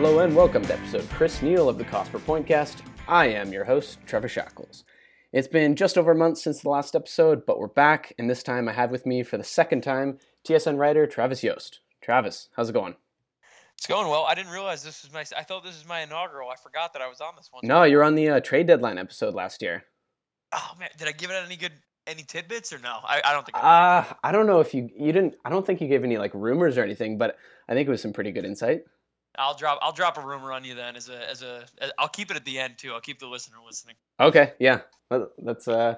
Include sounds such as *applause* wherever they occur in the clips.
Hello and welcome to episode Chris Neal of the Cost Per Pointcast. I am your host, Trevor Shackles. It's been just over a month since the last episode, but we're back, and this time I have with me for the second time TSN writer Travis Yost. Travis, how's it going? It's going well. I didn't realize this was my. I thought this was my inaugural. I forgot that I was on this one. No, you're on the uh, trade deadline episode last year. Oh man, did I give it any good any tidbits or no? I, I don't think. I uh, I don't know if you you didn't. I don't think you gave any like rumors or anything, but I think it was some pretty good insight. I'll drop I'll drop a rumor on you then as a as a I'll keep it at the end too. I'll keep the listener listening. Okay, yeah, that's uh,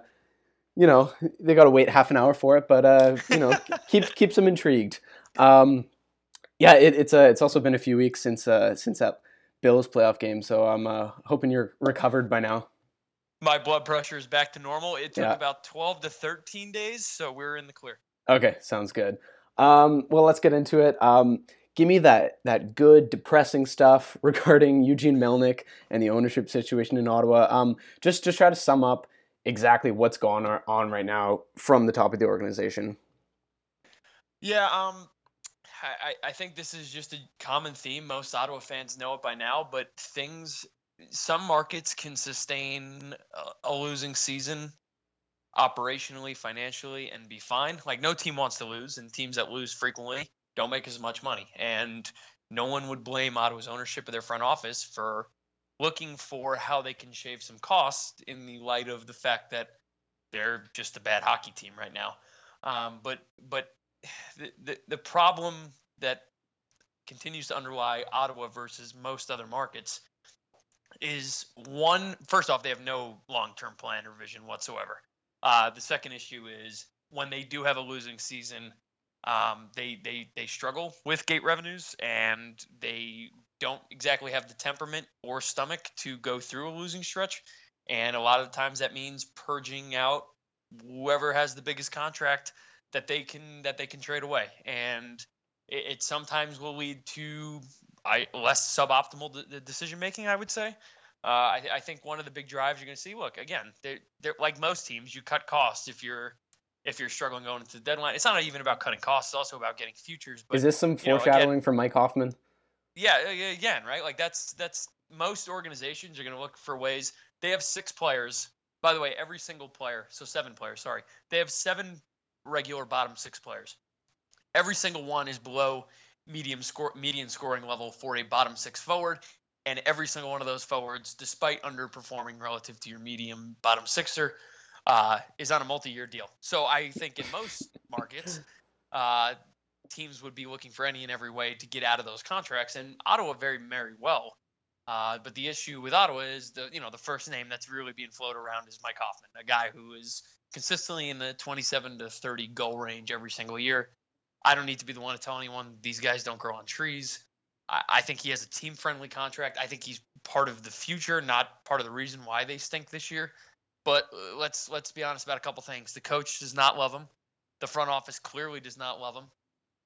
you know, they got to wait half an hour for it, but uh, you know, *laughs* keep keeps them intrigued. Um, yeah, it, it's uh, it's also been a few weeks since uh since that Bills playoff game, so I'm uh, hoping you're recovered by now. My blood pressure is back to normal. It took yeah. about 12 to 13 days, so we're in the clear. Okay, sounds good. Um, well, let's get into it. Um, give me that that good depressing stuff *laughs* regarding Eugene Melnyk and the ownership situation in Ottawa. Um, just just try to sum up exactly what's going on right now from the top of the organization. Yeah, um, I, I think this is just a common theme. Most Ottawa fans know it by now, but things, some markets can sustain a losing season operationally, financially, and be fine. Like no team wants to lose, and teams that lose frequently don't make as much money. And no one would blame Ottawa's ownership of their front office for looking for how they can shave some costs in the light of the fact that they're just a bad hockey team right now. Um, but but the, the the problem that continues to underlie Ottawa versus most other markets is one first off they have no long-term plan or vision whatsoever. Uh, the second issue is when they do have a losing season, um, they they they struggle with gate revenues and they don't exactly have the temperament or stomach to go through a losing stretch. And a lot of times that means purging out whoever has the biggest contract that they can that they can trade away. And it, it sometimes will lead to I, less suboptimal de- decision making. I would say. Uh, I, I, think one of the big drives you're going to see. Look again, they're, they're like most teams. You cut costs if you're if you're struggling going into the deadline. It's not even about cutting costs; it's also about getting futures. But, Is this some foreshadowing know, again, Mike Hoffman? Yeah, again, right? Like that's that's most organizations are going to look for ways. They have six players. By the way, every single player, so seven players. Sorry, they have seven regular bottom six players. Every single one is below medium score median scoring level for a bottom six forward and every single one of those forwards despite underperforming relative to your medium bottom sixer uh, is on a multi-year deal. So I think in most *laughs* markets, uh, teams would be looking for any and every way to get out of those contracts, and Ottawa very, very well. Uh, but the issue with Ottawa is the you know the first name that's really being floated around is Mike Hoffman, a guy who is consistently in the 27 to 30 goal range every single year. I don't need to be the one to tell anyone these guys don't grow on trees. I, I think he has a team-friendly contract. I think he's part of the future, not part of the reason why they stink this year. But uh, let's let's be honest about a couple things. The coach does not love him. The front office clearly does not love him,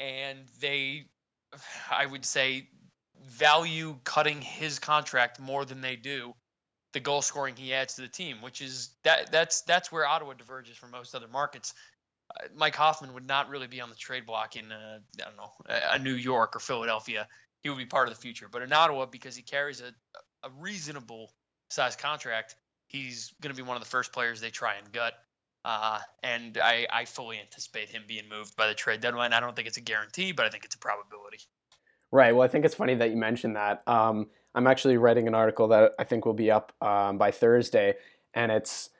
and they, *sighs* I would say, value cutting his contract more than they do the goal scoring he adds to the team, which is that that's that's where Ottawa diverges from most other markets. Uh, Mike Hoffman would not really be on the trade block in uh, I don't know a New York or Philadelphia. He would be part of the future, but in Ottawa because he carries a a reasonable size contract, he's going to be one of the first players they try and gut. Uh, and I, I fully anticipate him being moved by the trade deadline. I don't think it's a guarantee, but I think it's a probability. Right. Well, I think it's funny that you mentioned that. Um, I'm actually writing an article that I think will be up um, by Thursday, and it's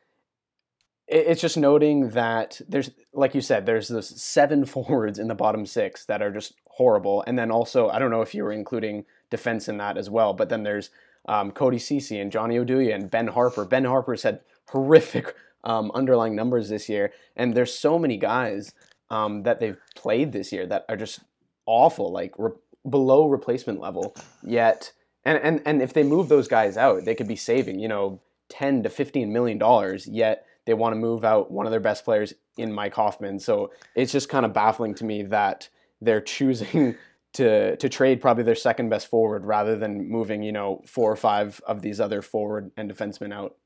it's just noting that there's, like you said, there's those seven *laughs* forwards in the bottom six that are just horrible, and then also I don't know if you were including defense in that as well, but then there's um, Cody Ceci and Johnny Oduya and Ben Harpur. Ben Harpur's had horrific um, underlying numbers this year, and there's so many guys um, that they've played this year that are just awful, like re- below replacement level. Yet, and, and and if they move those guys out, they could be saving you know ten to fifteen million dollars. Yet they want to move out one of their best players in Mike Hoffman. So it's just kind of baffling to me that they're *laughs* choosing to to trade probably their second best forward rather than moving you know four or five of these other forward and defensemen out.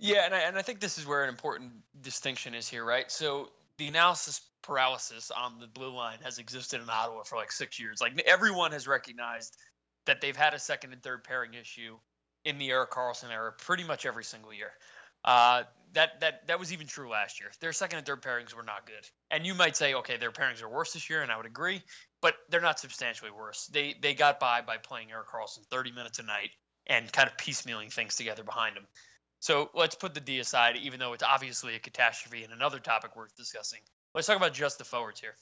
Yeah, and I, and I think this is where an important distinction is here, right? So the analysis paralysis on the blue line has existed in Ottawa for like six years. Like everyone has recognized that they've had a second and third pairing issue in the Erik Karlsson era pretty much every single year. Uh, that that that was even true last year. Their second and third pairings were not good. And you might say, okay, their pairings are worse this year, and I would agree, but they're not substantially worse. They they got by by playing Erik Karlsson 30 minutes a night and kind of piecemealing things together behind him. So let's put the D aside, even though it's obviously a catastrophe and another topic worth discussing. Let's talk about just the forwards here.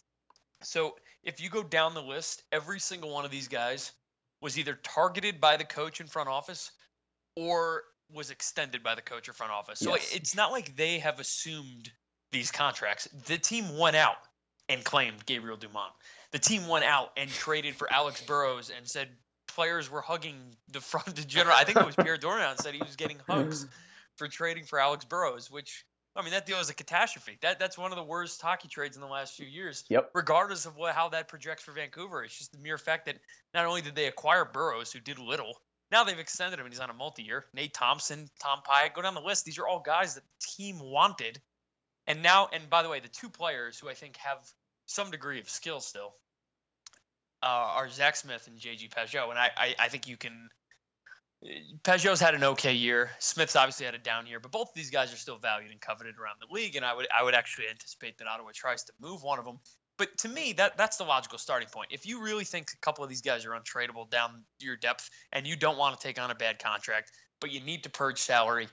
So if you go down the list, every single one of these guys was either targeted by the coach in front office or was extended by the coach or front office. So yes. it's not like they have assumed these contracts. The team went out and claimed Gabriel Dumont. The team went out and traded for Alex Burrows and said players were hugging the front of general. I think it was Pierre Dorion said he was getting hugs for trading for Alex Burrows, which I mean that deal is a catastrophe. That that's one of the worst hockey trades in the last few years. Yep. Regardless of what how that projects for Vancouver, it's just the mere fact that not only did they acquire Burrows, who did little, now they've extended him and he's on a multi-year. Nate Thompson, Tom Pyatt, go down the list. These are all guys that the team wanted. And now, and by the way, the two players who I think have some degree of skill still uh, are Zach Smith and JG Pageau. And I, I, I think you can. Pageau's had an okay year. Smith's obviously had a down year, but both of these guys are still valued and coveted around the league. And I would I would actually anticipate that Ottawa tries to move one of them but to me, that that's the logical starting point. If you really think a couple of these guys are untradeable down your depth and you don't want to take on a bad contract, but you need to purge salary,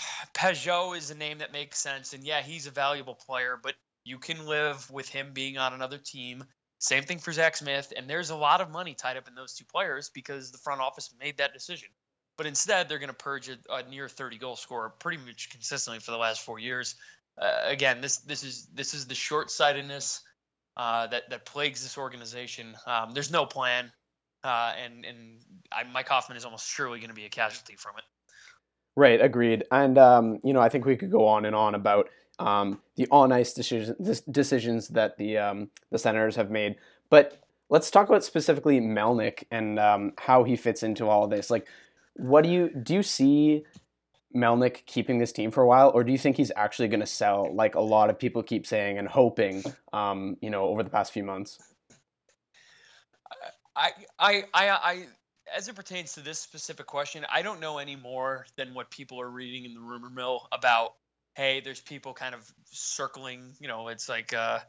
*sighs* Pageau is a name that makes sense. And yeah, he's a valuable player, but you can live with him being on another team. Same thing for Zach Smith. And there's a lot of money tied up in those two players because the front office made that decision. But instead, they're going to purge a, a, near 30 goal scorer pretty much consistently for the last four years. Uh, again, this this is this is the short sightedness uh, that that plagues this organization. Um, there's no plan, uh, and and I, Mike Hoffman is almost surely going to be a casualty from it. Right, agreed. And um, you know, I think we could go on and on about um, the on ice decisions decisions that the um, the Senators have made, but let's talk about specifically Melnyk and um, how he fits into all of this. Like, what do you do? You see Melnyk keeping this team for a while, or do you think he's actually going to sell, like a lot of people keep saying and hoping, um, you know, over the past few months? I, I, I, I, as it pertains to this specific question, I don't know any more than what people are reading in the rumor mill about. Hey, there's people kind of circling. You know, it's like uh,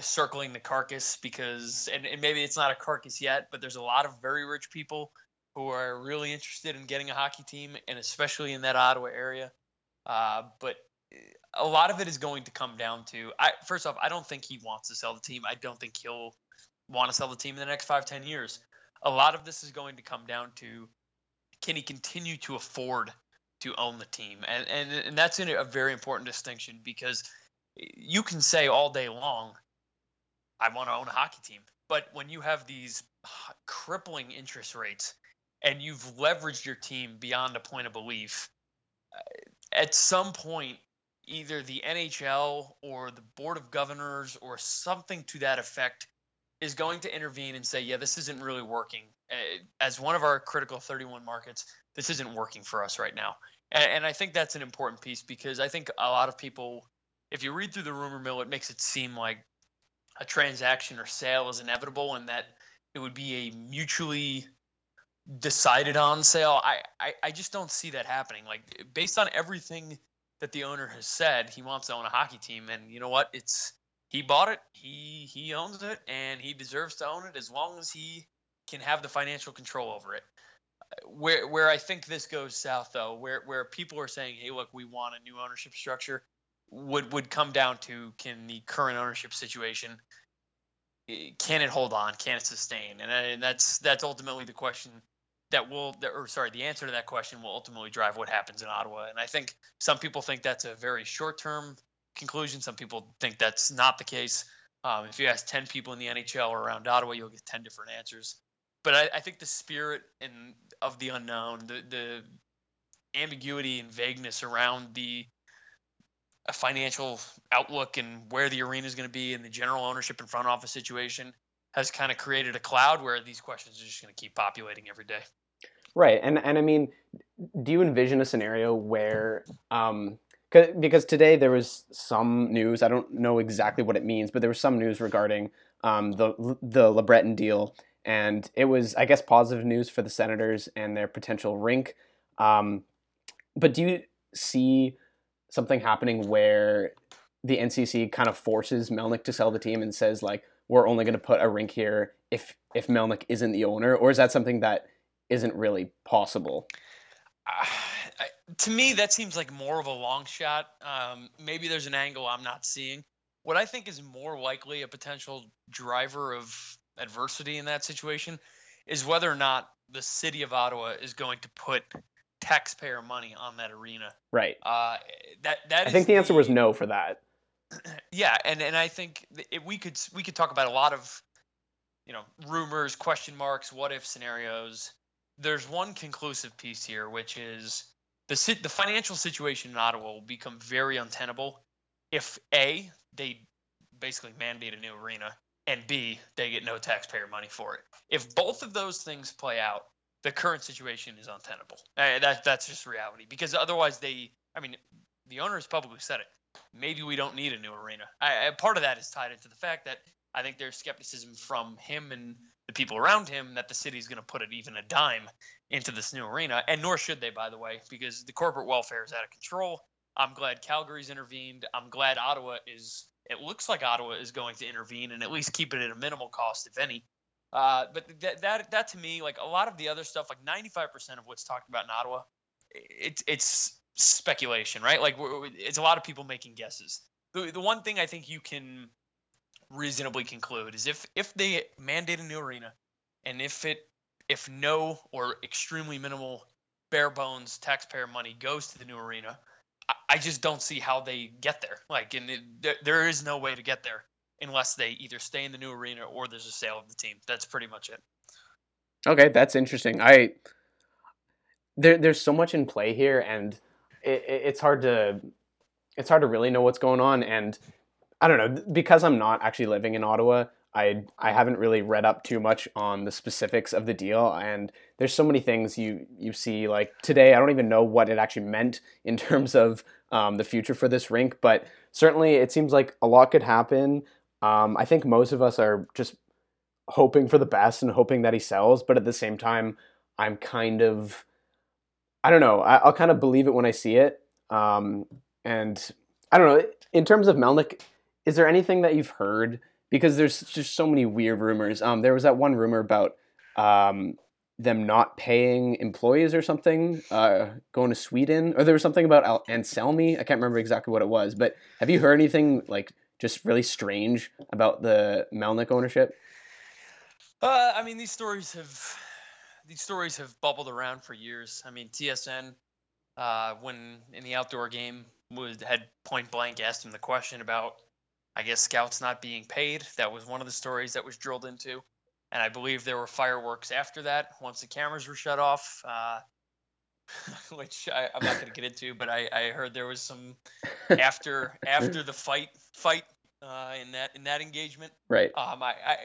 circling the carcass because, and, and maybe it's not a carcass yet, but there's a lot of very rich people who are really interested in getting a hockey team, and especially in that Ottawa area. Uh, but eh, a lot of it is going to come down to I first off, I don't think he wants to sell the team. I don't think he'll want to sell the team in the next five, ten years. A lot of this is going to come down to can he continue to afford to own the team? And and, and that's a very important distinction because you can say all day long, I want to own a hockey team. But when you have these crippling interest rates and you've leveraged your team beyond a point of belief, uh, at some point, either the NHL or the Board of Governors or something to that effect is going to intervene and say, yeah, this isn't really working. Uh, as one of our critical 31 markets, this isn't working for us right now. And, and I think that's an important piece because I think a lot of people, if you read through the rumor mill, it makes it seem like a transaction or sale is inevitable and that it would be a mutually decided on sale. I, I, I just don't see that happening. Like based on everything that the owner has said, he wants to own a hockey team, and you know what? It's he bought it, he he owns it, and he deserves to own it as long as he can have the financial control over it. Where where I think this goes south though, where where people are saying, hey, look, we want a new ownership structure, would would come down to can the current ownership situation can it hold on? Can it sustain? And, and that's that's ultimately the question that will, or sorry, the answer to that question will ultimately drive what happens in Ottawa. And I think some people think that's a very short term conclusion. Some people think that's not the case. Um, if you ask 10 people in the NHL or around Ottawa, you'll get 10 different answers. But I, I think the spirit and of the unknown, the, the ambiguity and vagueness around the financial outlook and where the arena is going to be and the general ownership and front office situation has kind of created a cloud where these questions are just going to keep populating every day. Right, and and I mean, do you envision a scenario where, um, because today there was some news. I don't know exactly what it means, but there was some news regarding um, the the LeBreton deal, and it was, I guess, positive news for the Senators and their potential rink. Um, but do you see something happening where the NCC kind of forces Melnyk to sell the team and says like, we're only going to put a rink here if if Melnyk isn't the owner, or is that something that isn't really possible? *sighs* Uh, to me, that seems like more of a long shot. Um, maybe there's an angle I'm not seeing. What I think is more likely a potential driver of adversity in that situation is whether or not the city of Ottawa is going to put taxpayer money on that arena. Right. Uh, that that I think the answer was no for that. *clears throat* Yeah, and and I think we could we could talk about a lot of you know rumors, question marks, what if scenarios. There's one conclusive piece here, which is the the financial situation in Ottawa will become very untenable if a they basically mandate a new arena and b they get no taxpayer money for it. If both of those things play out, the current situation is untenable. That that's just reality because otherwise they, I mean, the owner has publicly said it maybe we don't need a new arena. I, I, part of that is tied into the fact that I think there's skepticism from him and the people around him that the city's going to put it even a dime into this new arena, and nor should they, by the way, because the corporate welfare is out of control. I'm glad Calgary's intervened. I'm glad Ottawa is. It looks like Ottawa is going to intervene and at least keep it at a minimal cost, if any. Uh, but that, that that to me, like a lot of the other stuff, like 95% of what's talked about in Ottawa, it's it's speculation, right? Like it's a lot of people making guesses. The the one thing I think you can reasonably conclude is if if they mandate a new arena, and if it if no or extremely minimal bare bones taxpayer money goes to the new arena, I, just don't see how they get there. Like, and it, there, there is no way to get there unless they either stay in the new arena or there's a sale of the team. That's pretty much it. Okay, that's interesting. I there there's so much in play here, and it, it's hard to it's hard to really know what's going on and I don't know because I'm not actually living in Ottawa. I I haven't really read up too much on the specifics of the deal, and there's so many things you you see. Like today, I don't even know what it actually meant *laughs* in terms of um, the future for this rink, but certainly it seems like a lot could happen. Um, I think most of us are just hoping for the best and hoping that he sells, but at the same time, I'm kind of I don't know. I, will kind of believe it when I see it. Um, and I don't know. In terms of Melnyk, is there anything that you've heard? Because there's just so many weird rumors. Um, there was that one rumor about um, them not paying employees or something, uh, going to Sweden, or there was something about Al- Anselmi. I can't remember exactly what it was, but have you heard anything like just really strange about the Melnyk ownership? Uh, I mean, these stories have these stories have bubbled around for years. I mean, TSN, uh, when in the outdoor game, had point blank asked him the question about, I guess, scouts not being paid. That was one of the stories that was drilled into, and I believe there were fireworks after that once the cameras were shut off. Uh, *laughs* which I, am not going to get into, but I, I heard there was some *laughs* after after the fight fight uh, in that in that engagement. Right. Um, I, I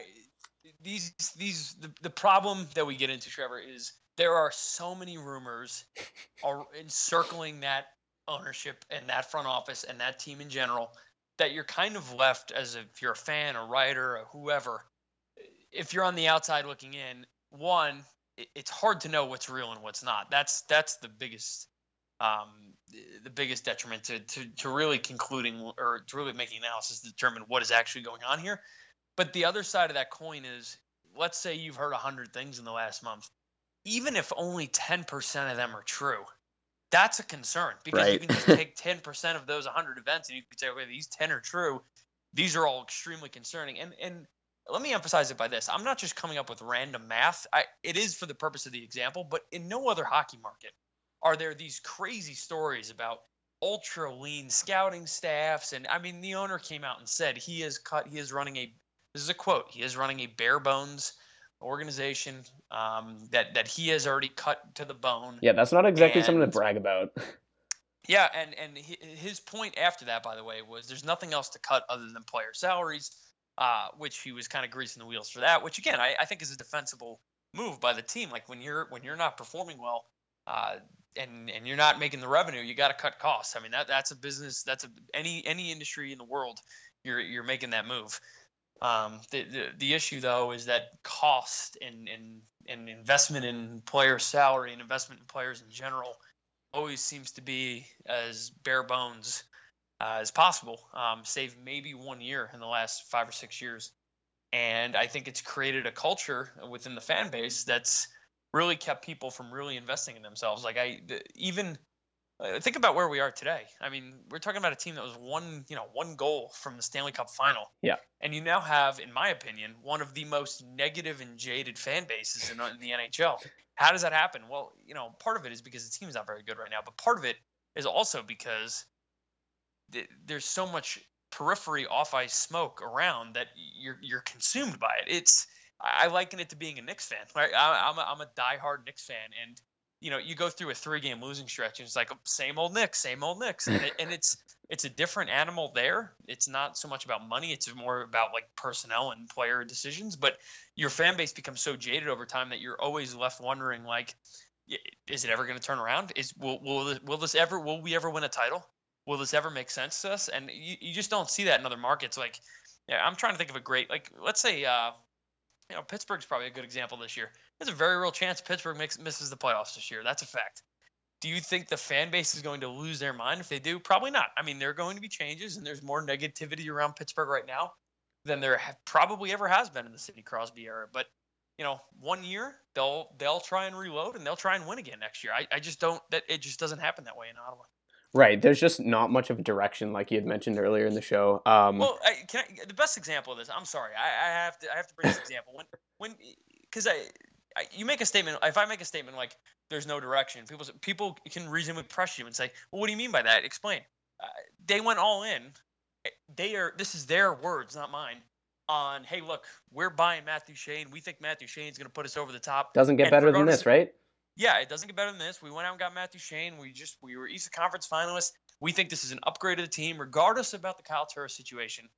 these these the, the problem that we get into Trevor is there are so many rumors *laughs* are encircling that ownership and that front office and that team in general that you're kind of left as if you're a fan a writer or whoever if you're on the outside looking in one it's hard to know what's real and what's not that's that's the biggest um, the biggest detriment to, to, to really concluding or to really making analysis to determine what is actually going on here but the other side of that coin is let's say you've heard 100 things in the last month. Even if only 10% of them are true, that's a concern because right. you can just *laughs* take 10% of those 100 events and you can say, okay, these 10 are true. These are all extremely concerning. And, and let me emphasize it by this. I'm not just coming up with random math. I, it is for the purpose of the example, but in no other hockey market are there these crazy stories about ultra lean scouting staffs. And I mean, the owner came out and said he is cut, he is running a, this is a quote, he is running a bare bones organization um, that, that he has already cut to the bone. Yeah, that's not exactly and, something to brag about. Yeah, and and his point after that, by the way, was there's nothing else to cut other than player salaries, uh, which he was kind of greasing the wheels for that. Which again, I, I think is a defensible move by the team. Like when you're when you're not performing well, uh, and and you're not making the revenue, you got to cut costs. I mean that that's a business. That's a any any industry in the world, you're you're making that move. Um, the, the the issue though is that cost and and and investment in player salary and investment in players in general always seems to be as bare bones uh, as possible, um, save maybe one year in the last five or six years. And I think it's created a culture within the fan base that's really kept people from really investing in themselves. Like I even Uh, think about where we are today. I mean, we're talking about a team that was one, you know, one goal from the Stanley Cup final. Yeah. And you now have, in my opinion, one of the most negative and jaded fan bases in, in the NHL. How does that happen? Well, you know, part of it is because the team's not very good right now, but part of it is also because th- there's so much periphery off ice smoke around that you're you're consumed by it. It's I liken it to being a Knicks fan. Right? I, am a, I'm a diehard Knicks fan, and you know, you go through a three game losing stretch and it's like same old Knicks, same old Knicks. And, it, and it's it's a different animal there. It's not so much about money, it's more about like personnel and player decisions. But your fan base becomes so jaded over time that you're always left wondering like, is it ever going to turn around? Is will will this, will this ever will we ever win a title? Will this ever make sense to us? And you, you just don't see that in other markets. Like, yeah, I'm trying to think of a great like let's say uh, you know Pittsburgh's probably a good example this year there's a very real chance Pittsburgh makes, misses the playoffs this year. That's a fact. Do you think the fan base is going to lose their mind if they do? Probably not. I mean, there are going to be changes, and there's more negativity around Pittsburgh right now than there probably ever has been in the Sidney Crosby era. But you know, one year they'll they'll try and reload and they'll try and win again next year. I, I just don't that it just doesn't happen that way in Ottawa. Right. There's just not much of a direction, like you had mentioned earlier in the show. Um, well, I, I, the best example of this, I'm sorry, I, I, have to I have to bring this example when when because I you make a statement. If I make a statement like "there's no direction," people people can reasonably press you and say, "Well, what do you mean by that? Explain." Uh, they went all in. Eh, they are. This is their words, not mine. On hey, look, we're buying Matt Duchene. We think Matt Duchene's going to put us over the top. Doesn't get and better than this, right? Yeah, it doesn't get better than this. We went out and got Matt Duchene. We just we were East Conference finalists. We think this is an upgrade of the team, regardless about the Kyle Turris situation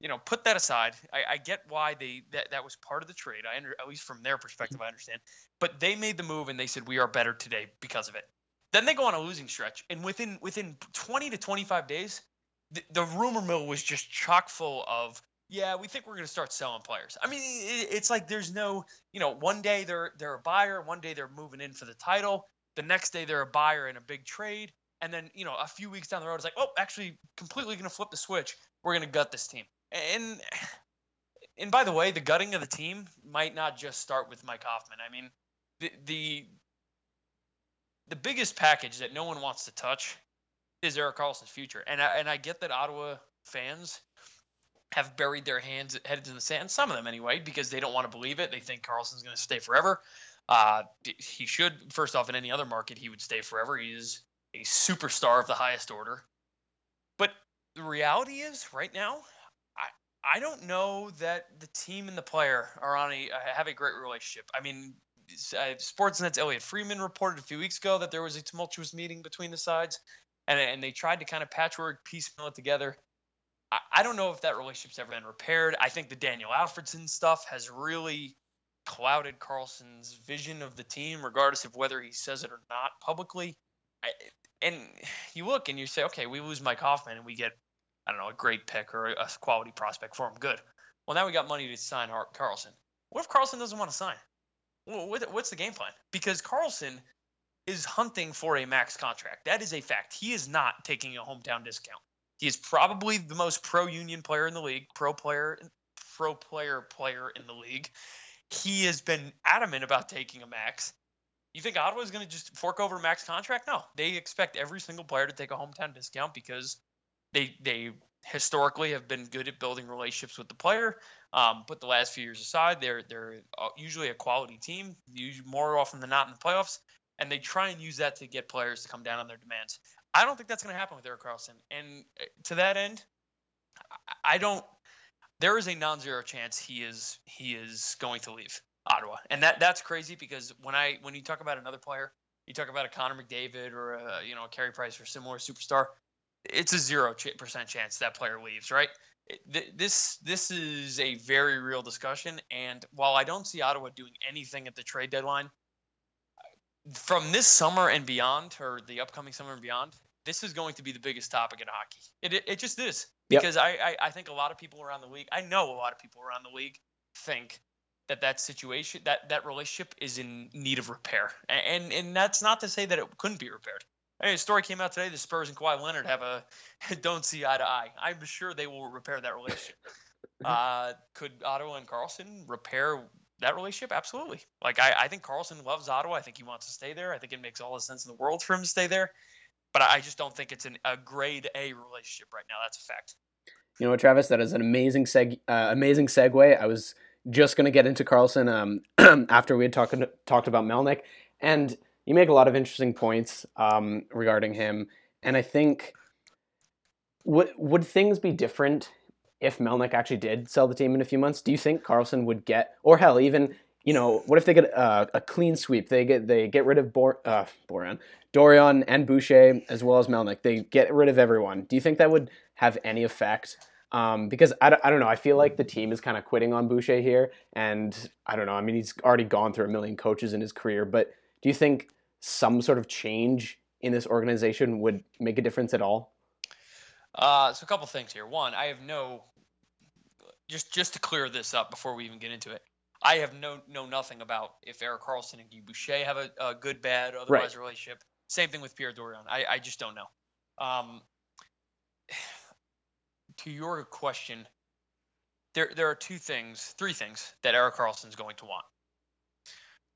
you know, put that aside. I, I, get why they that, that was part of the trade. I under, at least from their perspective, mm-hmm. I understand. But they made the move and they said we are better today because of it. Then they go on a losing stretch, and within within 20 to 25 days, the, the rumor mill was just chock full of yeah, we think we're going to start selling players. I mean, it, it's like there's no, you know, one day they're they're a buyer, one day they're moving in for the title, the next day they're a buyer in a big trade, and then you know a few weeks down the road it's like, oh, actually, completely going to flip the switch. We're going to gut this team. And and by the way, the gutting of the team might not just start with Mike Hoffman. I mean, the the the biggest package that no one wants to touch is Erik Karlsson's future. And I, and I get that Ottawa fans have buried their hands heads in the sand, some of them anyway, because they don't want to believe it. They think Karlsson's going to stay forever. Uh, he should, first off, in any other market, he would stay forever. He is a superstar of the highest order. But the reality is, right now, I don't know that the team and the player are on a uh, have a great relationship. I mean, uh, Sportsnet's Elliotte Friedman reported a few weeks ago that there was a tumultuous meeting between the sides, and and they tried to kind of patchwork piecemeal it together. I, I don't know if that relationship's ever been repaired. I think the Daniel Alfredsson stuff has really clouded Karlsson's vision of the team, regardless of whether he says it or not publicly. I, and you look and you say, okay, we lose Mike Hoffman and we get I don't know, a great pick or a quality prospect for him. Good. Well, now we got money to sign Karlsson. What if Karlsson doesn't want to sign? what's the game plan? Because Karlsson is hunting for a max contract. That is a fact. He is not taking a hometown discount. He is probably the most pro-union player in the league, pro player, pro player player in the league. He has been adamant about taking a max. You think Ottawa is going to just fork over a max contract? No, they expect every single player to take a hometown discount because they they historically have been good at building relationships with the player. Um, put the last few years aside, they're they're uh, usually a quality team, more often than not in the playoffs, and they try and use that to get players to come down on their demands. I don't think that's going to happen with Erik Karlsson. and uh, to that end, I don't. There is a non-zero chance he is he is going to leave Ottawa, and that that's crazy because when I when you talk about another player, you talk about a Connor McDavid or a you know a Carey Price or similar superstar, it's a zero percent chance that player leaves, right? This this is a very real discussion, and while I don't see Ottawa doing anything at the trade deadline, from this summer and beyond, or the upcoming summer and beyond, this is going to be the biggest topic in hockey. It it, it just is because yep. I, I I think a lot of people around the league, I know a lot of people around the league think that that situation that that relationship is in need of repair and and that's not to say that it couldn't be repaired Hey, a story came out today. The Spurs and Kawhi Leonard have a *laughs* don't see eye to eye. I'm sure they will repair that relationship. *laughs* uh, could Ottawa and Karlsson repair that relationship? Absolutely. Like I, I think Karlsson loves Ottawa. I think he wants to stay there. I think it makes all the sense in the world for him to stay there. But I just don't think it's an, a grade A relationship right now. That's a fact. You know what, Travis? That is an amazing seg, uh, amazing segue. I was just going to get into Karlsson um, *clears throat* after we had talked talked about Melnyk, and you make a lot of interesting points um, regarding him, and I think would would things be different if Melnyk actually did sell the team in a few months? Do you think Karlsson would get, or hell, even you know, what if they get a, a clean sweep? They get they get rid of Bor, uh, Boran, Dorion, and Boucher as well as Melnyk. They get rid of everyone. Do you think that would have any effect? Um, because I, I don't know, I feel like the team is kind of quitting on Boucher here, and I don't know. I mean, he's already gone through a million coaches in his career, but do you think some sort of change in this organization would make a difference at all? Uh, so a couple things here. One, I have no just just to clear this up before we even get into it. I have no know nothing about if Erik Karlsson and Guy Boucher have a, a good, bad, otherwise right. relationship. Same thing with Pierre Dorion. I, I just don't know. Um, to your question, there there are two things, three things that Erik Karlsson is going to want.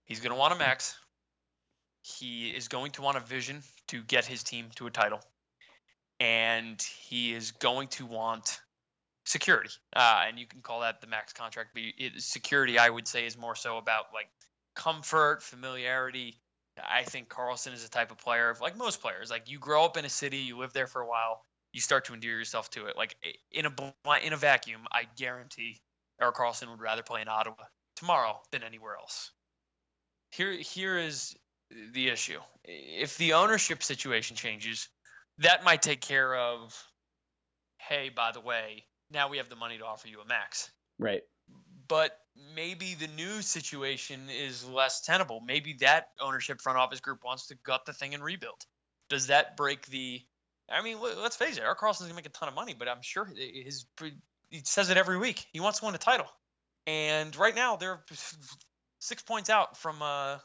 He's going to want a max, he is going to want a vision to get his team to a title, and he is going to want security. Uh, and you can call that the max contract. But it, security, I would say, is more so about like comfort, familiarity. I think Karlsson is the type of player of like most players. Like you grow up in a city, you live there for a while, you start to endear yourself to it. Like in a in a vacuum, I guarantee Erik Karlsson would rather play in Ottawa tomorrow than anywhere else. Here, here is the issue. If the ownership situation changes, that might take care of, hey, by the way, now we have the money to offer you a max. Right. But maybe the new situation is less tenable. Maybe that ownership front office group wants to gut the thing and rebuild. Does that break the? I mean, let's face it. Erik Karlsson's gonna make a ton of money, but I'm sure his he says it every week. He wants to win a title, and right now they're six points out from uh,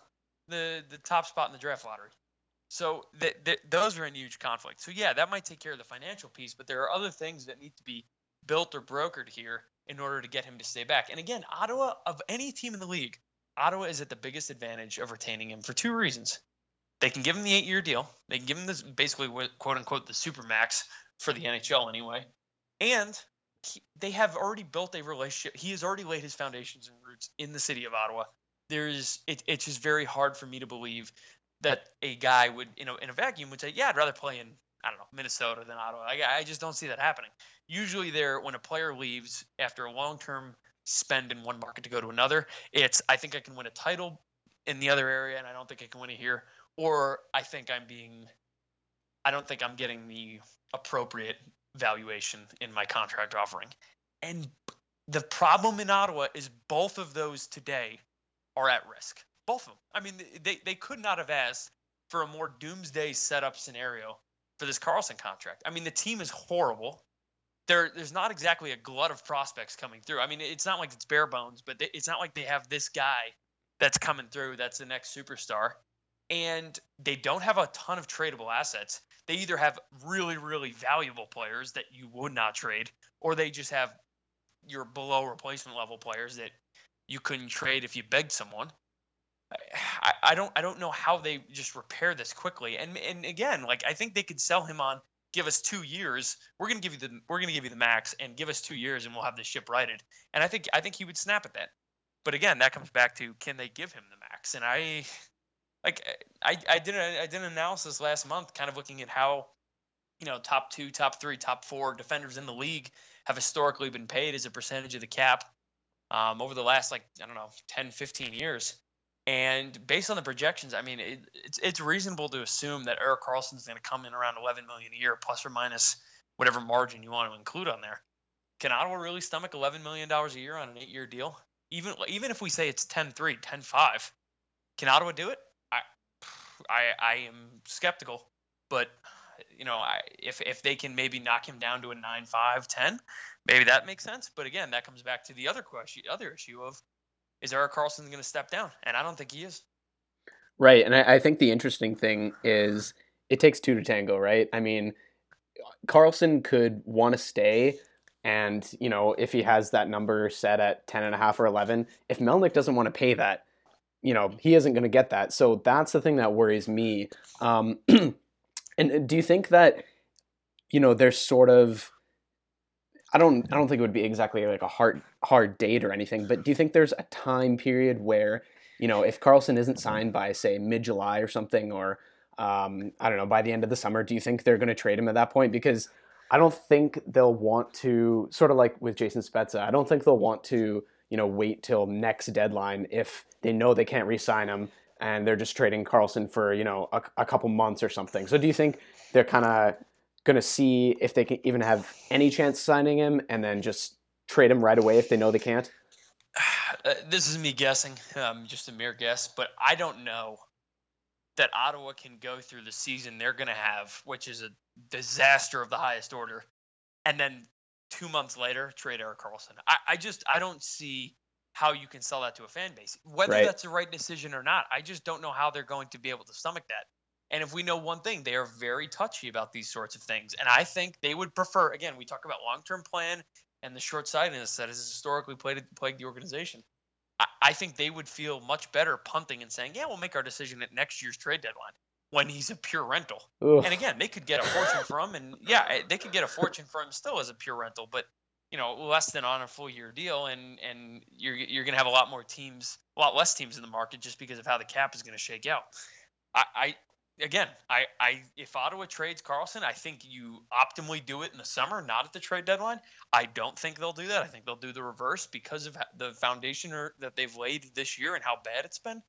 the the top spot in the draft lottery. So that th- those are in huge conflict. So yeah, that might take care of the financial piece, but there are other things that need to be built or brokered here in order to get him to stay back. And again, Ottawa of any team in the league, Ottawa is at the biggest advantage of retaining him for two reasons. They can give him the eight-year deal. They can give him this basically quote unquote the super max for the NHL anyway, and he, they have already built a relationship. He has already laid his foundations and roots in the city of Ottawa there's it, it's just very hard for me to believe that a guy would you know in a vacuum would say yeah I'd rather play in I don't know Minnesota than Ottawa. I, I just don't see that happening. Usually, there when a player leaves after a long term spend in one market to go to another, it's I think I can win a title in the other area and I don't think I can win it here, or I think I'm being I don't think I'm getting the appropriate valuation in my contract offering. And the problem in Ottawa is both of those today are at risk. Both of them. I mean, they, they could not have asked for a more doomsday setup scenario for this Karlsson contract. I mean, the team is horrible. There, there's not exactly a glut of prospects coming through. I mean, it's not like it's bare bones, but they, it's not like they have this guy that's coming through that's the next superstar. And they don't have a ton of tradable assets. They either have really, really valuable players that you would not trade, or they just have your below replacement level players that you couldn't trade if you begged someone. I, I don't I don't know how they just repair this quickly. And and again, like I think they could sell him on give us two years. We're gonna give you the we're gonna give you the max and give us two years and we'll have this ship righted. And I think I think he would snap at that. But again, that comes back to can they give him the max? And I like I I did a, I did an analysis last month, kind of looking at how you know top two, top three, top four defenders in the league have historically been paid as a percentage of the cap um, over the last like I don't know 10, 15 years. And based on the projections, I mean, it, it's it's reasonable to assume that Erik Karlsson is going to come in around 11 million a year, plus or minus whatever margin you want to include on there. Can Ottawa really stomach 11 million dollars a year on an eight-year deal? Even even if we say it's 10-3, 10-5, can Ottawa do it? I I I am skeptical, but you know, I, if if they can maybe knock him down to a 9-5, 10, maybe that makes sense. But again, that comes back to the other question, other issue of is Erik Karlsson going to step down? And I don't think he is. Right. And I, I, think the interesting thing is it takes two to tango, right? I mean, Karlsson could want to stay. And, you know, if he has that number set at 10 and a half or 11, if Melnyk doesn't want to pay that, you know, he isn't going to get that. So that's the thing that worries me. Um, *clears throat* and do you think that, you know, there's sort of, I don't I don't think it would be exactly like a hard hard date or anything, but do you think there's a time period where, you know, if Karlsson isn't signed by say mid July or something, or um, I don't know by the end of the summer, do you think they're going to trade him at that point? Because I don't think they'll want to sort of like with Jason Spezza. I don't think they'll want to you know wait till next deadline if they know they can't re-sign him and they're just trading Karlsson for you know a, a couple months or something. So do you think they're kind of going to see if they can even have any chance signing him and then just trade him right away if they know they can't? *sighs* Uh, this is me guessing, um, just a mere guess, but I don't know that Ottawa can go through the season they're going to have, which is a disaster of the highest order, and then two months later trade Erik Karlsson. I, I just I don't see how you can sell that to a fan base. Whether right. that's the right decision or not, I just don't know how they're going to be able to stomach that. And if we know one thing, they are very touchy about these sorts of things. And I think they would prefer, again, we talk about long term plan and the short sightedness that has historically plagued, plagued the organization. I, I think they would feel much better punting and saying, yeah, we'll make our decision at next year's trade deadline when he's a pure rental. And again, they could get a fortune for him. And yeah, eh, they could get a fortune for him still as a pure rental, but you know, less than on a full year deal, and and you're you're going to have a lot more teams, a lot less teams in the market just because of how the cap is going to shake out. I, I again, I, I if Ottawa trades Karlsson, I think you optimally do it in the summer, not at the trade deadline. I don't think they'll do that. I think they'll do the reverse because of the foundation that they've laid this year and how bad it's been.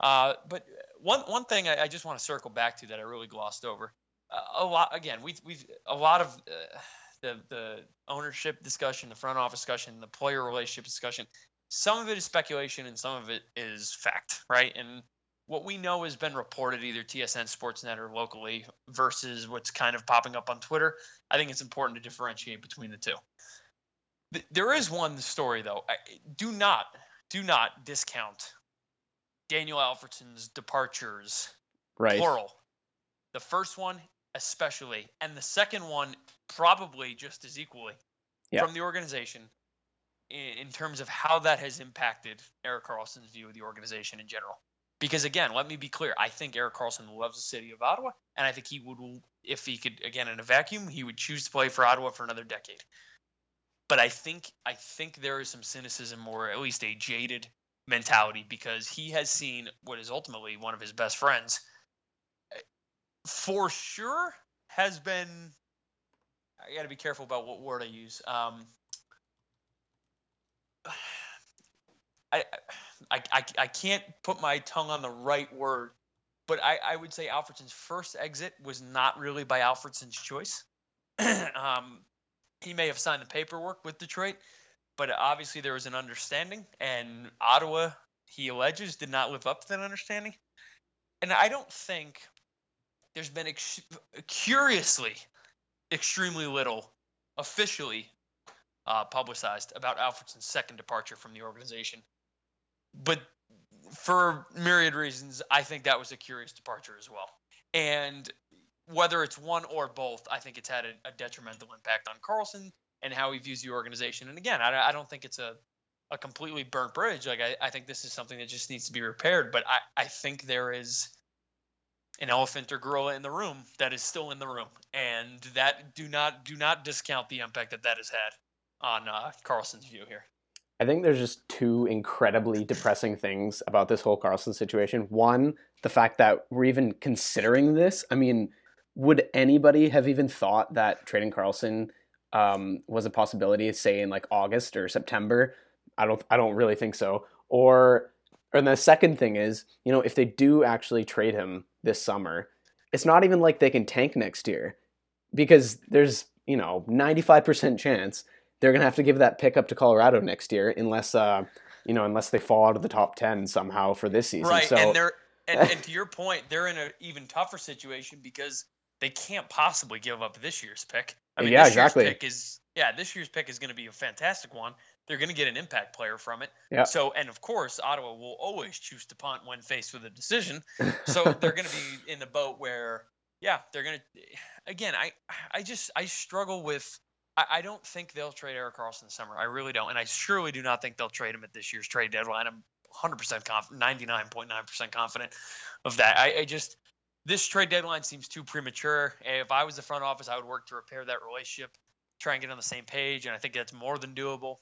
Uh, but one one thing I, I, just want to circle back to that I really glossed over. Uh, a lot again, we've we've a lot of uh, the the ownership discussion, the front office discussion, the player relationship discussion. Some of it is speculation and some of it is fact, right? And what we know has been reported either TSN Sportsnet or locally versus what's kind of popping up on Twitter. I think it's important to differentiate between the two. There is one story though. Do not do not discount Daniel Alfredsson's departures. Right. Plural. The first one especially, and the second one probably just as equally yeah. from the organization in, in terms of how that has impacted Erik Karlsson's view of the organization in general. Because again, let me be clear. I think Erik Karlsson loves the city of Ottawa, and I think he would, if he could, again in a vacuum, he would choose to play for Ottawa for another decade. But I think I think there is some cynicism or at least a jaded mentality because he has seen what is ultimately one of his best friends, for sure, has been. I got to be careful about what word I use. Um, I, I, I, can't put my tongue on the right word, but I, I would say Alfredsson's first exit was not really by Alfredsson's choice. *clears throat* um, he may have signed the paperwork with Detroit, but obviously there was an understanding, and Ottawa, he alleges, did not live up to that understanding. And I don't think there's been ex- curiously extremely little officially uh, publicized about Alfredsson's second departure from the organization but for myriad reasons, I think that was a curious departure as well. And whether it's one or both, I think it's had a, a detrimental impact on Karlsson and how he views the organization. And again, I, I don't think it's a, a completely burnt bridge. Like I, I think this is something that just needs to be repaired. But I, I think there is an elephant or gorilla in the room that is still in the room, and that do not do not discount the impact that that has had on uh, Karlsson's view here. I think there's just two incredibly depressing things about this whole Karlsson situation. One, the fact that we're even considering this. I mean, would anybody have even thought that trading Karlsson um, was a possibility, say in like August or September? I don't. I don't really think so. Or, and the second thing is, you know, if they do actually trade him this summer, it's not even like they can tank next year, because there's you know 95% chance they're gonna have to give that pick up to Colorado next year, unless uh, you know, unless they fall out of the top ten somehow for this season. Right, so, and they're *laughs* and, and to your point, they're in an even tougher situation because they can't possibly give up this year's pick. I mean, yeah, this exactly. year's pick is yeah, this year's pick is going to be a fantastic one. They're going to get an impact player from it. Yeah. So, and of course, Ottawa will always choose to punt when faced with a decision. *laughs* So they're going to be in the boat where, yeah, they're going to. Again, I, I just, I struggle with. I, I don't think they'll trade Erik Karlsson this summer. I really don't, and I surely do not think they'll trade him at this year's trade deadline. I'm 100% confident, 99.9% confident of that. I, I just this trade deadline seems too premature. If I was the front office, I would work to repair that relationship, try and get on the same page, and I think that's more than doable.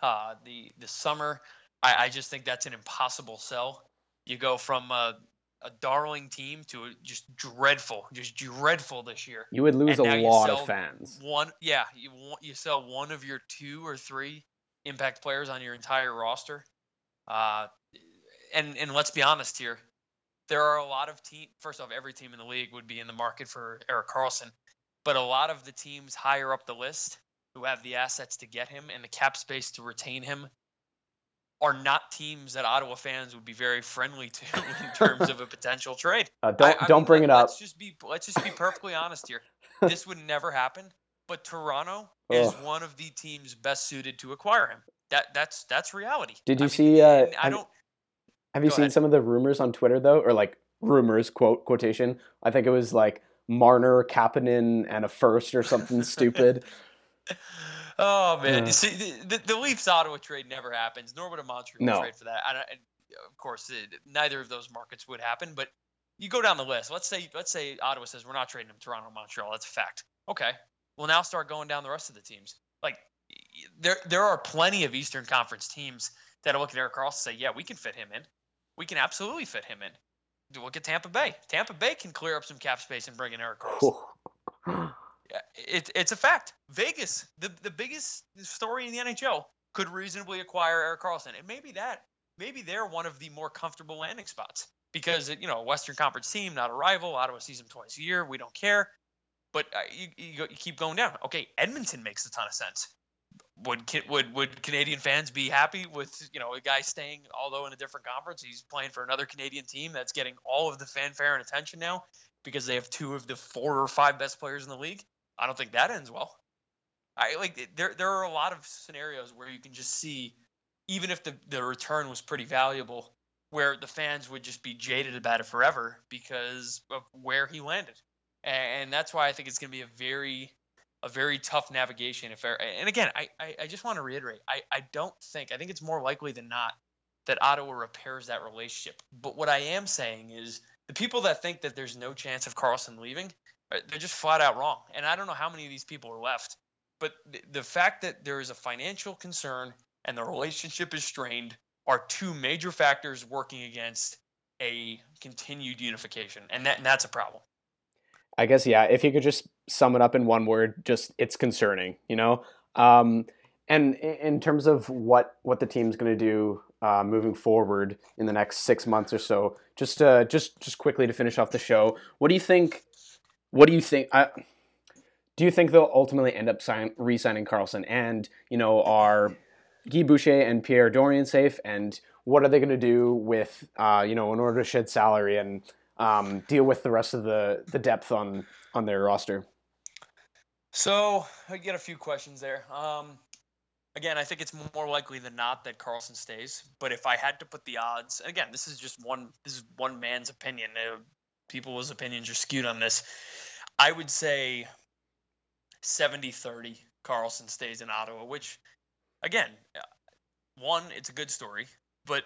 Uh, the the summer, I, I just think that's an impossible sell. You go from a, a darling team to just dreadful, just dreadful this year. You would lose And a lot of fans. One, yeah, you you sell one of your two or three impact players on your entire roster. Uh, and and let's be honest here, there are a lot of team. First off, every team in the league would be in the market for Erik Karlsson, but a lot of the teams higher up the list who have the assets to get him and the cap space to retain him are not teams that Ottawa fans would be very friendly to *laughs* in terms of a potential trade. Uh, don't I- I don't mean, bring let- it up. Let's just be let's just be perfectly honest here. *laughs* This would never happen. But Toronto is one of the teams best suited to acquire him. That that's that's reality. Did you I mean, see, uh, I have- don't. Have you seen ahead. some of the rumors on Twitter though, or like rumors quote quotation? I think it was like Marner, Kapanen, and a first or something *laughs* stupid. Oh man, Uh. you see, the, the, Leafs Ottawa trade never happens. Nor would a Montreal No. trade for that. I don't, of course, it, neither of those markets would happen. But you go down the list. Let's say let's say Ottawa says we're not trading him. Toronto, Montreal. That's a fact. Okay. Well, now start going down the rest of the teams. Like there there are plenty of Eastern Conference teams that look at Erik Karlsson and say, yeah, we can fit him in. We can absolutely fit him in. Look at Tampa Bay. Tampa Bay can clear up some cap space and bring in Erik Karlsson. *laughs* *laughs* It, it's a fact. Vegas, the the biggest story in the NHL, could reasonably acquire Erik Karlsson, and maybe that, maybe they're one of the more comfortable landing spots because you know a Western Conference team, not a rival. Ottawa sees them twice a year. We don't care, but uh, you, you, you keep going down. Okay, Edmonton makes a ton of sense. Would would would Canadian fans be happy with you know a guy staying, although in a different conference, he's playing for another Canadian team that's getting all of the fanfare and attention now because they have two of the four or five best players in the league? I don't think that ends well. I like there there are a lot of scenarios where you can just see even if the the return was pretty valuable where the fans would just be jaded about it forever because of where he landed. And that's why I think it's going to be a very a very tough navigation affair. and again I, I I just want to reiterate I I don't think I think it's more likely than not that Ottawa repairs that relationship. But what I am saying is the people that think that there's no chance of Karlsson leaving they're just flat out wrong. And I don't know how many of these people are left, but the, the fact that there is a financial concern and the relationship is strained are two major factors working against a continued unification, and that and that's a problem. I guess yeah. If you could just sum it up in one word, just it's concerning. You know, um, and in terms of what what the team's going to do uh, moving forward in the next six months or so, just uh, just just quickly to finish off the show, what do you think? What do you think? I, do you think they'll ultimately end up sign, re-signing Karlsson? And you know, are Guy Boucher and Pierre Dorion safe? And what are they going to do with uh, you know in order to shed salary and um, deal with the rest of the the depth on on their roster? So I get a few questions there. Um, again, I think it's more likely than not that Karlsson stays. But if I had to put the odds, again, this is just one this is one man's opinion. Uh, people's opinions are skewed on this. I would say 70-30 Karlsson stays in Ottawa, which again, one, it's a good story, but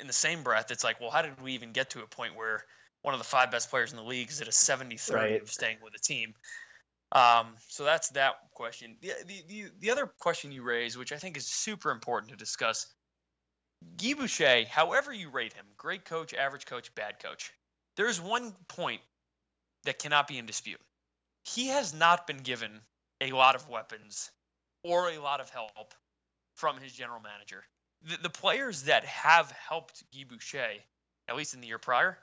in the same breath, it's like, well, how did we even get to a point where one of the five best players in the league is at a 70 30 Right. of staying with the team. Um, so that's that question. The, the, the, the other question you raise, which I think is super important to discuss Guy Boucher, however you rate him, great coach, average coach, bad coach, there's one point that cannot be in dispute. He has not been given a lot of weapons or a lot of help from his general manager. The, the players that have helped Guy Boucher, at least in the year prior,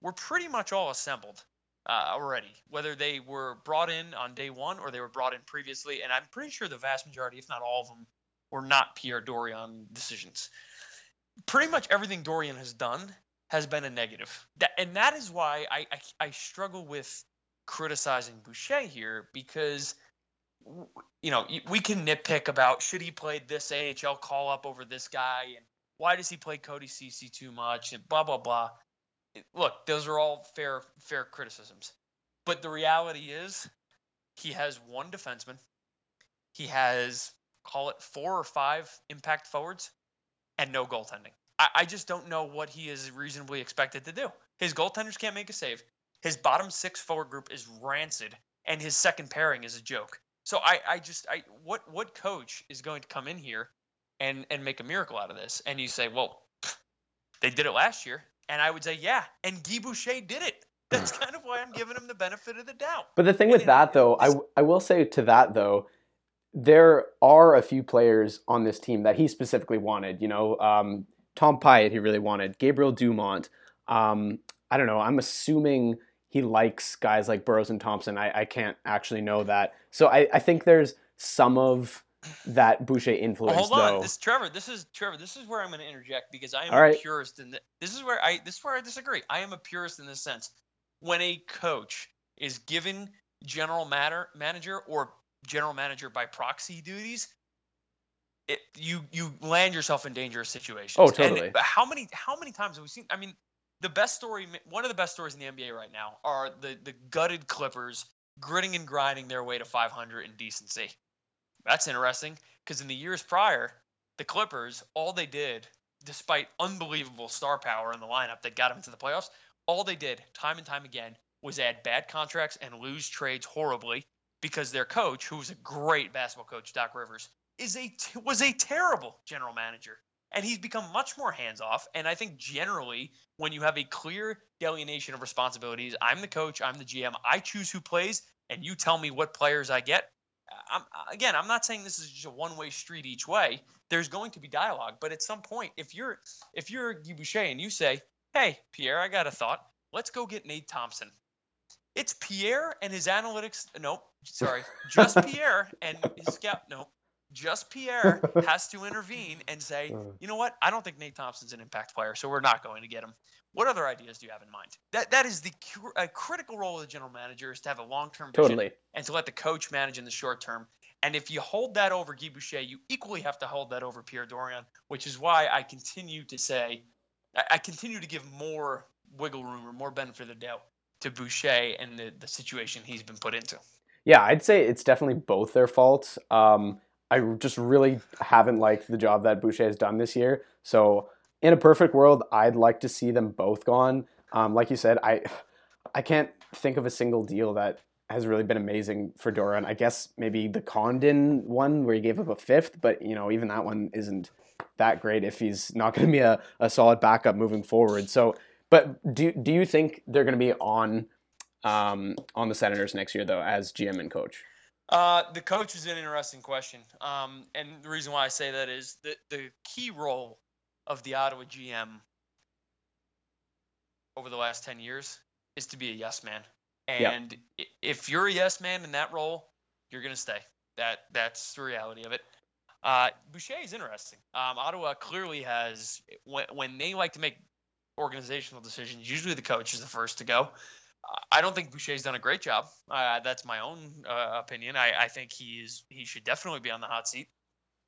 were pretty much all assembled uh, already, whether they were brought in on day one or they were brought in previously. And I'm pretty sure the vast majority, if not all of them, were not Pierre Dorion decisions. Pretty much everything Dorion has done has been a negative. That, and that is why I, I, I struggle with criticizing Boucher here because you know we can nitpick about should he play this AHL call up over this guy and why does he play Cody Ceci too much and blah blah blah. Look, those are all fair fair criticisms, but the reality is he has one defenseman. He has call it four or five impact forwards and no goaltending. I, I just don't know what he is reasonably expected to do. His goaltenders can't make a save. His bottom six forward group is rancid, and his second pairing is a joke. So I, I just I what what coach is going to come in here and and make a miracle out of this? And you say, well, they did it last year, and I would say, yeah, and Guy Boucher did it. *laughs* That's kind of why I'm giving him the benefit of the doubt. But the thing And with it- that, though, I, I will say to that, though, there are a few players on this team that he specifically wanted. You know, um, Tom Pyatt, he really wanted. Gabriel Dumont. Um, I don't know. I'm assuming he likes guys like Burrows and Thompson. I, I can't actually know that. So I, I think there's some of that Boucher Well, influence, hold on, though. this Trevor. This is Trevor. This is where I'm going to interject because I am All a purist in the, This is where I. This is where I disagree. I am a purist in this sense. When a coach is given general matter manager or general manager by proxy duties, it, you you land yourself in dangerous situations. Oh, And totally. how many how many times have we seen? I mean, the best story, one of the best stories in the NBA right now, are the the gutted Clippers gritting and grinding their way to 500 in decency. That's interesting because in the years prior, the Clippers, all they did, despite unbelievable star power in the lineup that got them to the playoffs, all they did time and time again was add bad contracts and lose trades horribly because their coach, who was a great basketball coach, Doc Rivers, is a was a terrible general manager. And he's become much more hands off. And I think generally, when you have a clear delineation of responsibilities, I'm the coach, I'm the GM, I choose who plays, and you tell me what players I get. I'm, again, I'm not saying this is just a one-way street each way. There's going to be dialogue, but at some point, if you're if you're Guy Boucher and you say, "Hey, Pierre, I got a thought. Let's go get Nate Thompson." It's Pierre and his analytics. Nope, sorry, just Pierre and his scout. Nope, just Pierre *laughs* has to intervene and say, Uh. "You know what? I don't think Nate Thompson's an impact player, so we're not going to get him." What other ideas do you have in mind? That that is the a critical role of the general manager is to have a long-term vision totally. and to let the coach manage in the short term. And if you hold that over Guy Boucher, you equally have to hold that over Pierre Dorion, which is why I continue to say, I, I continue to give more wiggle room or more benefit of the doubt to Boucher and the, the situation he's been put into. Yeah, I'd say it's definitely both their faults. Um, I just really haven't liked the job that Boucher has done this year. So, in a perfect world, I'd like to see them both gone. Um, like you said, I I can't think of a single deal that has really been amazing for Dorion. I guess maybe the Condon one where he gave up a fifth, but you know even that one isn't that great if he's not going to be a, a solid backup moving forward. So, but do do you think they're going to be on um, on the Senators next year though as GM and coach? Uh, the coach is an interesting question. Um, and the reason why I say that is the, the key role of the Ottawa GM over the last 10 years is to be a yes man. And i if you're a yes man in that role, you're going to stay. That That's the reality of it. Uh, Boucher is interesting. Um, Ottawa clearly has, when, when they like to make organizational decisions, usually the coach is the first to go. I don't think Boucher's done a great job. Uh, that's my own uh, opinion. I, I think he is he should definitely be on the hot seat.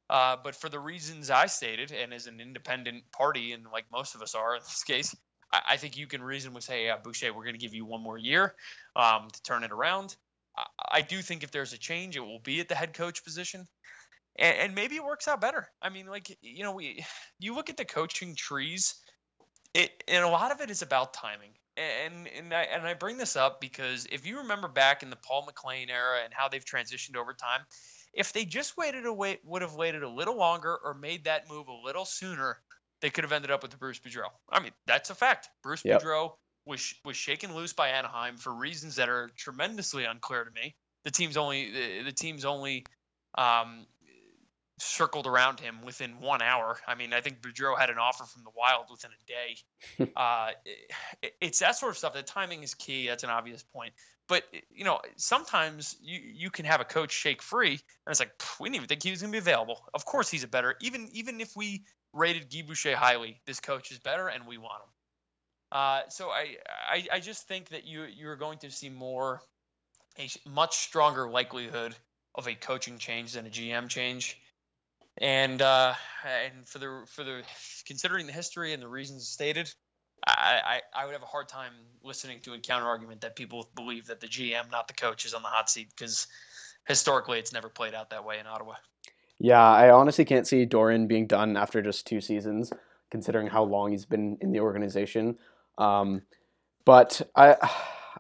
Uh, but for the reasons I stated, and as an independent party, and like most of us are in this case, I, I think you can reasonably say, yeah, Boucher, we're going to give you one more year um, to turn it around. I, I do think if there's a change, it will be at the head coach position. And, and maybe it works out better. I mean, like you know, we you look at the coaching trees, it and a lot of it is about timing and and I and I bring this up because if you remember back in the Paul McLean era and how they've transitioned over time, if they just waited a wait would have waited a little longer or made that move a little sooner, they could have ended up with the Bruce Boudreau. I mean, that's a fact. Bruce yep. Boudreau was was shaken loose by Anaheim for reasons that are tremendously unclear to me. The team's only the, the team's only um, circled around him within one hour. I mean, I think Boudreau had an offer from the Wild within a day. *laughs* uh, it, it's that sort of stuff. The timing is key. That's an obvious point. But you know, sometimes you you can have a coach shake free, and it's like we didn't even think he was going to be available. Of course, he's a better. Even even if we rated Guy Boucher highly, this coach is better, and we want him. Uh, so I, I I just think that you you're going to see more a much stronger likelihood of a coaching change than a GM change and uh, and for the for the considering the history and the reasons stated, I, I, I would have a hard time listening to a counter argument that people believe that the GM, not the coach, is on the hot seat because historically it's never played out that way in Ottawa. Yeah, I honestly can't see Dorion being done after just two seasons, considering how long he's been in the organization. Um, but I,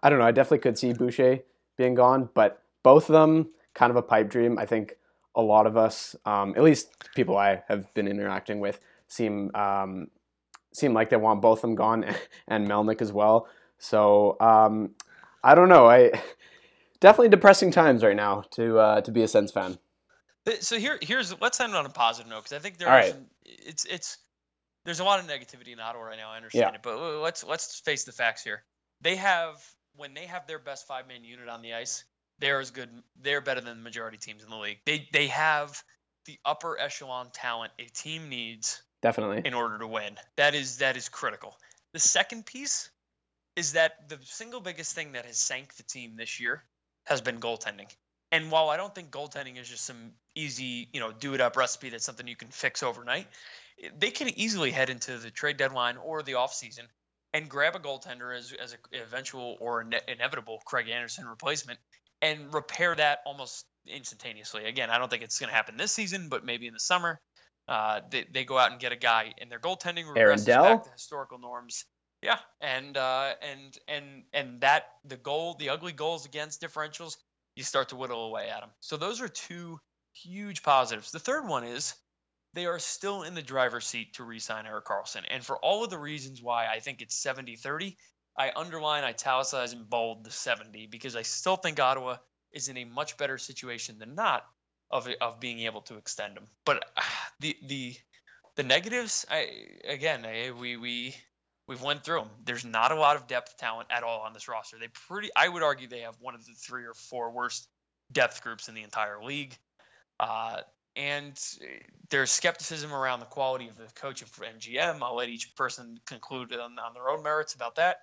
I don't know. I definitely could see Boucher being gone, but both of them kind of a pipe dream. I think a lot of us, um, at least people I have been interacting with, seem um, seem like they want both of them gone *laughs* and Melnyk as well. So um, I don't know. I *laughs* definitely depressing times right now to uh, to be a Sens fan. So here here's let's end on a positive note because I think there's right. it's it's there's a lot of negativity in Ottawa right now. I understand yeah. it, but let's let's face the facts here. They have when they have their best five man unit on the ice, they're as good. They're better than the majority teams in the league. They they have the upper echelon talent a team needs definitely in order to win. That is that is critical. The second piece is that the single biggest thing that has sank the team this year has been goaltending. And while I don't think goaltending is just some easy, you know, do it up recipe that's something you can fix overnight, they can easily head into the trade deadline or the offseason and grab a goaltender as, as an eventual or inevitable Craig Anderson replacement and repair that almost instantaneously. Again, I don't think it's going to happen this season, but maybe in the summer, uh, they, they go out and get a guy, and their goaltending regresses back to historical norms. Yeah, and uh, and and and that the goal, the ugly goals against differentials, you start to whittle away at them. So those are two huge positives. The third one is they are still in the driver's seat to re-sign Erik Karlsson, and for all of the reasons why I think it's 70-30, I underline, italicize, and bold the 70 because I still think Ottawa is in a much better situation than not of of being able to extend them. But *sighs* the the the negatives, I again, I, we we we've went through them. There's not a lot of depth talent at all on this roster. They pretty, I would argue, they have one of the three or four worst depth groups in the entire league. Uh, and there's skepticism around the quality of the coach and GM. I'll let each person conclude on, on their own merits about that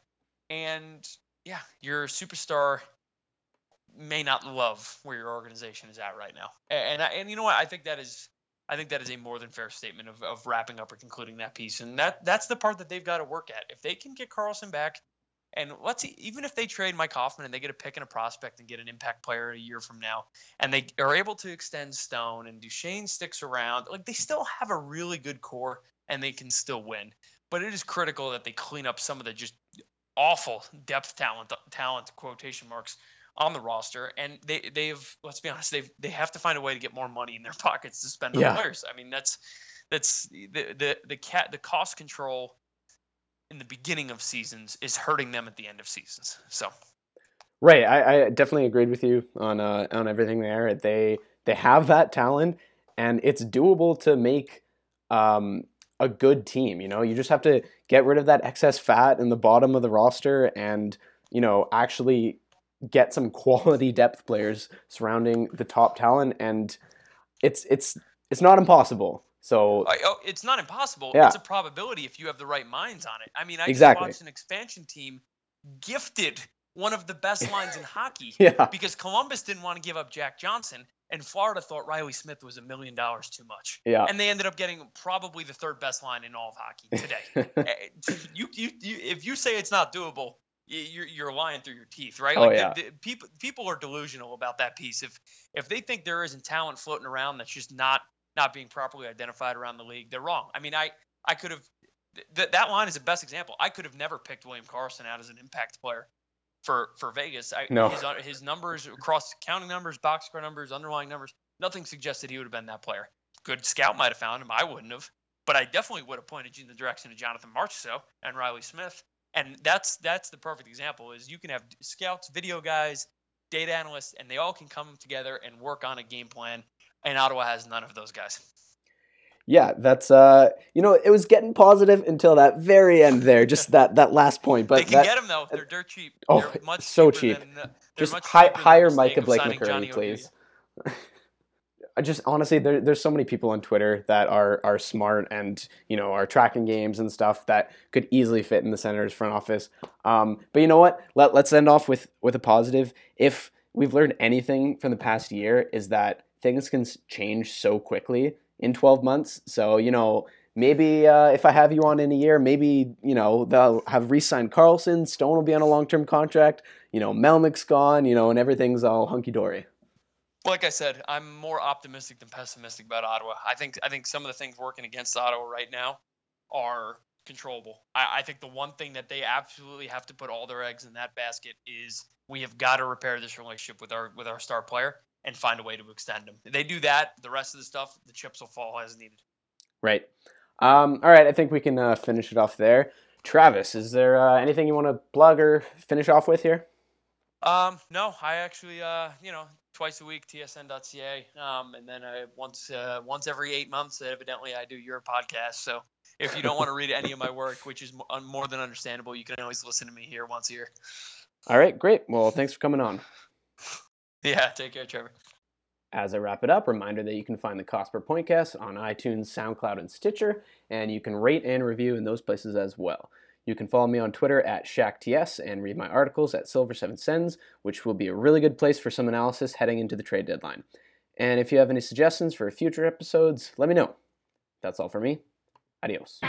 and yeah, your superstar may not love where your organization is at right now. And and, and you know what? I think that is I think that is a more than fair statement of, of wrapping up or concluding that piece. And that that's the part that they've got to work at. If they can get Karlsson back, and let's see, even if they trade Mike Hoffman and they get a pick and a prospect and get an impact player a year from now, and they are able to extend Stone and Duchene sticks around, like they still have a really good core and they can still win. But it is critical that they clean up some of the just awful depth talent talent quotation marks on the roster. And they they've let's be honest they've they have to find a way to get more money in their *laughs* pockets to spend on yeah. players. I mean that's that's the the the cat the cost control in the beginning of seasons is hurting them at the end of seasons. So. Right. I, I definitely agreed with you on uh, on everything there. They they have that talent and it's doable to make um, a good team. You know, you just have to get rid of that excess fat in the bottom of the roster and, you know, actually get some *laughs* quality depth players surrounding the top talent and it's it's it's not impossible. So oh, it's not impossible. Yeah. It's a probability if you have the right minds on it. I mean, I exactly. just watched an expansion team gifted one of the best lines in hockey *laughs* yeah. because Columbus didn't want to give up Jack Johnson and Florida thought Reilly Smith was a million dollars too much. Yeah. And they ended up getting probably the third best line in all of hockey today. *laughs* Eh, you, you, you, if you say it's not doable, you're, you're lying through your teeth, right? Oh, like oh, yeah. the, the, people people are delusional about that piece. If if they think there isn't talent floating around that's just not not being properly identified around the league, they're wrong. I mean, I I could have th- that line is the best example. I could have never picked William Karlsson out as an impact player for for Vegas. I, No. his, uh, his numbers across counting numbers, box score numbers, underlying numbers, nothing suggested he would have been that player. Good scout might have found him. I wouldn't have, but I definitely would have pointed you in the direction of Jonathan Marchessault and Reilly Smith. And that's that's the perfect example. Is you can have scouts, video guys, data analysts, and they all can come together and work on a game plan. And Ottawa has none of those guys. Yeah, that's uh, you know, it was getting positive until that very end there, just that that last point. But they can that, get them though. They're dirt cheap. Oh, they're much so cheap. Than, uh, just hi, hire Micah Blake McCurdy, please. *laughs* I just honestly, there, there's so many people on Twitter that are are smart and you know are tracking games and stuff that could easily fit in the Senators front office. Um, but you know what? Let let's end off with with a positive. If we've learned anything from the past year, is that things can change so quickly in 12 months. So you know. Maybe uh, if I have you on in a year, maybe you know they'll have re-signed Karlsson. Stone will be on a long-term contract. You know Melnyk's gone. You know, and everything's all hunky dory. Like I said, I'm more optimistic than pessimistic about Ottawa. I think I think some of the things working against Ottawa right now are controllable. I, I think the one thing that they absolutely have to put all their eggs in that basket is we have got to repair this relationship with our with our star player and find a way to extend him. If they do that, the rest of the stuff, the chips will fall as needed. Right. Um, all right. I think we can uh, finish it off there. Travis, is there uh, anything you want to plug or finish off with here? Um, no, I actually, uh, you know, twice a week, tsn.ca, um, and then uh, once, uh, once every eight months, evidently, I do your podcast. So if you don't want to read any of my work, which is more than understandable, you can always listen to me here once a year. All right. Great. Well, thanks for coming on. Yeah, take care, Trevor. As I wrap it up, reminder that you can find the Cost Per Pointcast on iTunes, SoundCloud, and Stitcher, and you can rate and review in those places as well. You can follow me on Twitter at ShackTS and read my articles at Silver Seven Sens, which will be a really good place for some analysis heading into the trade deadline. And if you have any suggestions for future episodes, let me know. That's all for me. Adios.